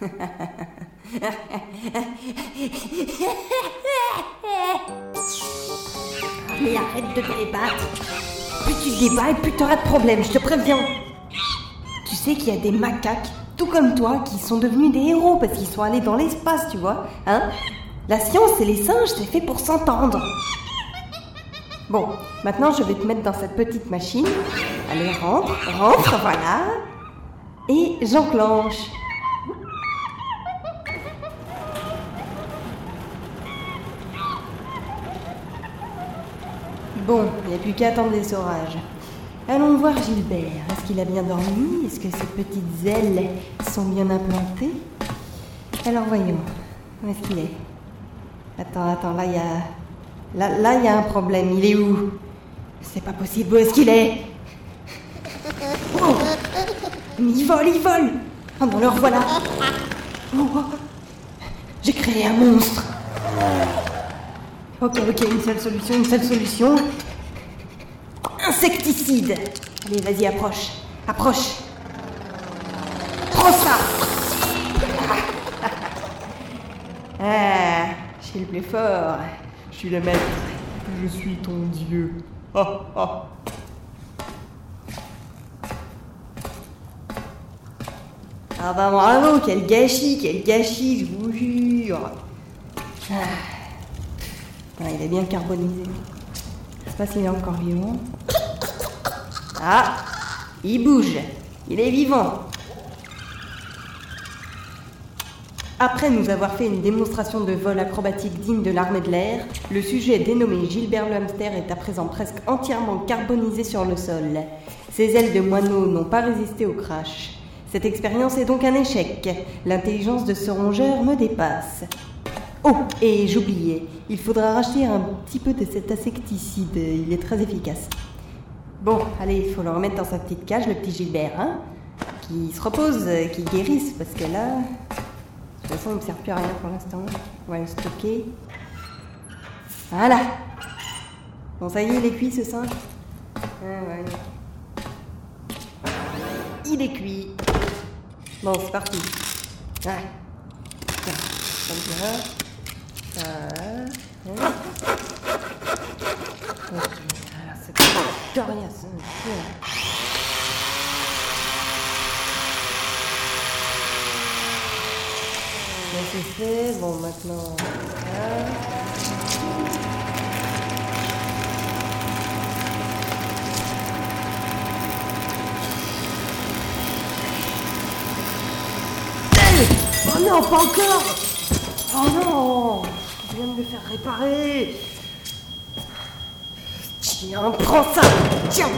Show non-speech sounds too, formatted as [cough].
[laughs] Mais arrête de te débattre. Plus tu te débats et plus tu auras de problèmes, je te préviens. Tu sais qu'il y a des macaques, tout comme toi, qui sont devenus des héros parce qu'ils sont allés dans l'espace, tu vois. Hein La science et les singes, c'est fait pour s'entendre. Bon, maintenant je vais te mettre dans cette petite machine. Allez, rentre, rentre, voilà. Et j'enclenche. Bon, il n'y a plus qu'à attendre les orages. Allons voir Gilbert. Est-ce qu'il a bien dormi? Est-ce que ses petites ailes sont bien implantées? Alors voyons. Où est-ce qu'il est? Attends, attends, là il y a. Là, il y a un problème. Il est où? C'est pas possible. Où est-ce qu'il est? Oh Mais il vole, il vole Oh non, le revoilà Oh, oh. J'ai créé un monstre Ok, ok, une seule solution, une seule solution. Insecticide Allez, vas-y, approche. Approche Prends ça [laughs] Ah, je suis le plus fort. Je suis le maître. Je suis ton dieu. Ah ah. Ah bah bravo, quel gâchis, quel gâchis, je vous jure. Ah. Il est bien carbonisé. Je sais pas s'il est encore vivant. Ah, il bouge. Il est vivant. Après nous avoir fait une démonstration de vol acrobatique digne de l'armée de l'air, le sujet dénommé Gilbert le hamster est à présent presque entièrement carbonisé sur le sol. Ses ailes de moineau n'ont pas résisté au crash. Cette expérience est donc un échec. L'intelligence de ce rongeur me dépasse. Oh, et j'oubliais, il faudra racheter un petit peu de cet insecticide, il est très efficace. Bon, allez, il faut le remettre dans sa petite cage, le petit Gilbert, hein Qui se repose, qui guérisse, parce que là, de toute façon, il ne me sert plus à rien pour l'instant. On va le stocker. Voilà Bon, ça y est, il est cuit ce singe Ah ouais. Il est cuit. Bon, c'est parti. Ouais. Ça. Ça. hein. Ok, alors c'est fait. Bon, maintenant. Oh non, pas encore Oh non viens de me faire réparer. Tiens, prends ça. Tiens